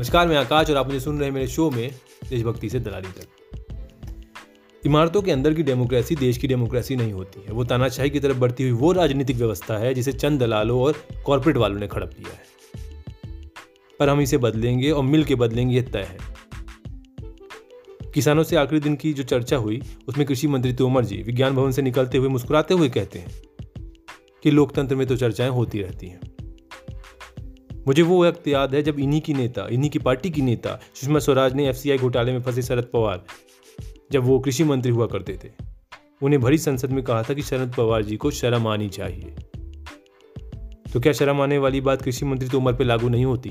नमस्कार, मैं आकाश और आप मुझे सुन रहे हैं मेरे शो में देशभक्ति से दलाली तक। इमारतों के अंदर की डेमोक्रेसी देश की डेमोक्रेसी नहीं होती है। वो तानाशाही की तरफ़ बढ़ती हुई वो राजनीतिक व्यवस्था है जिसे चंद दलालों और कॉरपोरेट वालों ने खड़प लिया है। पर हम इसे बदलेंगे और मिल के बदलेंगे ये तय है। किसानों से आखिरी दिन की जो चर्चा हुई, उसमें कृषि मंत्री तोमर जी विज्ञान भवन से निकलते हुए मुस्कुराते हुए कहते हैं कि लोकतंत्र में तो चर्चाएँ होती रहती हैं। मुझे वो वक्त याद है जब इन्हीं की नेता, इन्हीं की पार्टी की नेता सुषमा स्वराज ने एफसीआई घोटाले में फंसे शरद पवार, जब वो कृषि मंत्री हुआ करते थे। उन्हें भरी संसद में कहा था कि शरद पवार जी को शर्म आनी चाहिए। तो क्या शर्म आने वाली बात कृषि मंत्री तोमर पे लागू नहीं होती?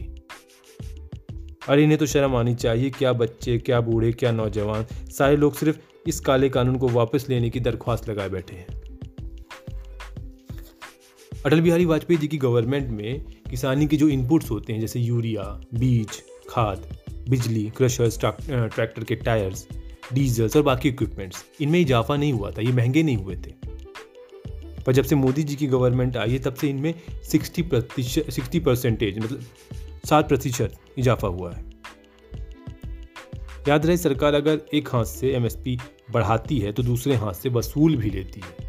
अरे, इन्हें तो शर्म आनी चाहिए, क्या बच्चे, क्या बूढ़े, क्या नौजवान, सारे लोग सिर्फ़ इस काले कानून को वापस लेने की दरख्वास्त लगाए बैठे हैं। अटल बिहारी वाजपेयी जी की गवर्नमेंट में किसानी के जो इनपुट्स होते हैं, जैसे यूरिया, बीज, खाद, बिजली क्रशर्स ट्रैक्टर के टायर्स डीजल्स और बाकी इक्विपमेंट्स इनमें इजाफा नहीं हुआ था, ये महँगे नहीं हुए थे। पर जब से मोदी जी की गवर्नमेंट आई है, तब से इनमें सिक्सटी प्रतिशत सिक्सटी परसेंटेज मतलब सात प्रतिशत इजाफा हुआ है। याद रहे, सरकार अगर एक हाथ से एमएसपी बढ़ाती है तो दूसरे हाथ से वसूल भी लेती है।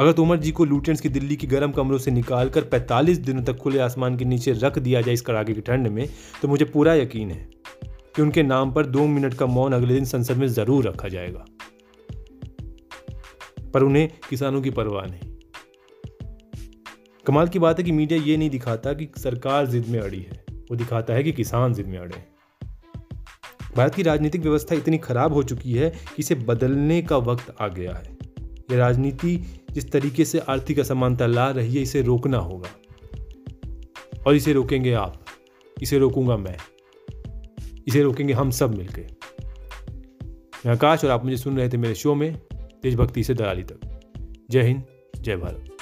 अगर तोमर जी को लूटेंट्स की दिल्ली की गर्म कमरों से निकालकर 45 दिनों तक खुले आसमान के नीचे रख दिया जाए इस कड़ाके की ठंड में तो मुझे पूरा यकीन है कि उनके नाम पर दो मिनट का मौन अगले दिन संसद में ज़रूर रखा जाएगा। पर उन्हें किसानों की परवाह नहीं। कमाल की बात है कि मीडिया ये नहीं दिखाता कि सरकार जिद में अड़ी है। वो दिखाता है कि किसान जिद में अड़े हैं। भारत की राजनीतिक व्यवस्था इतनी खराब हो चुकी है कि इसे बदलने का वक्त आ गया है। ये राजनीति जिस तरीके से आर्थिक असमानता ला रही है, इसे रोकना होगा। और इसे रोकेंगे आप। इसे रोकूँगा मैं। इसे रोकेंगे हम सब मिलकर मैं आकाश और आप मुझे सुन रहे थे मेरे शो में। देशभक्ति से दलाली तक। जय हिंद, जय भारत।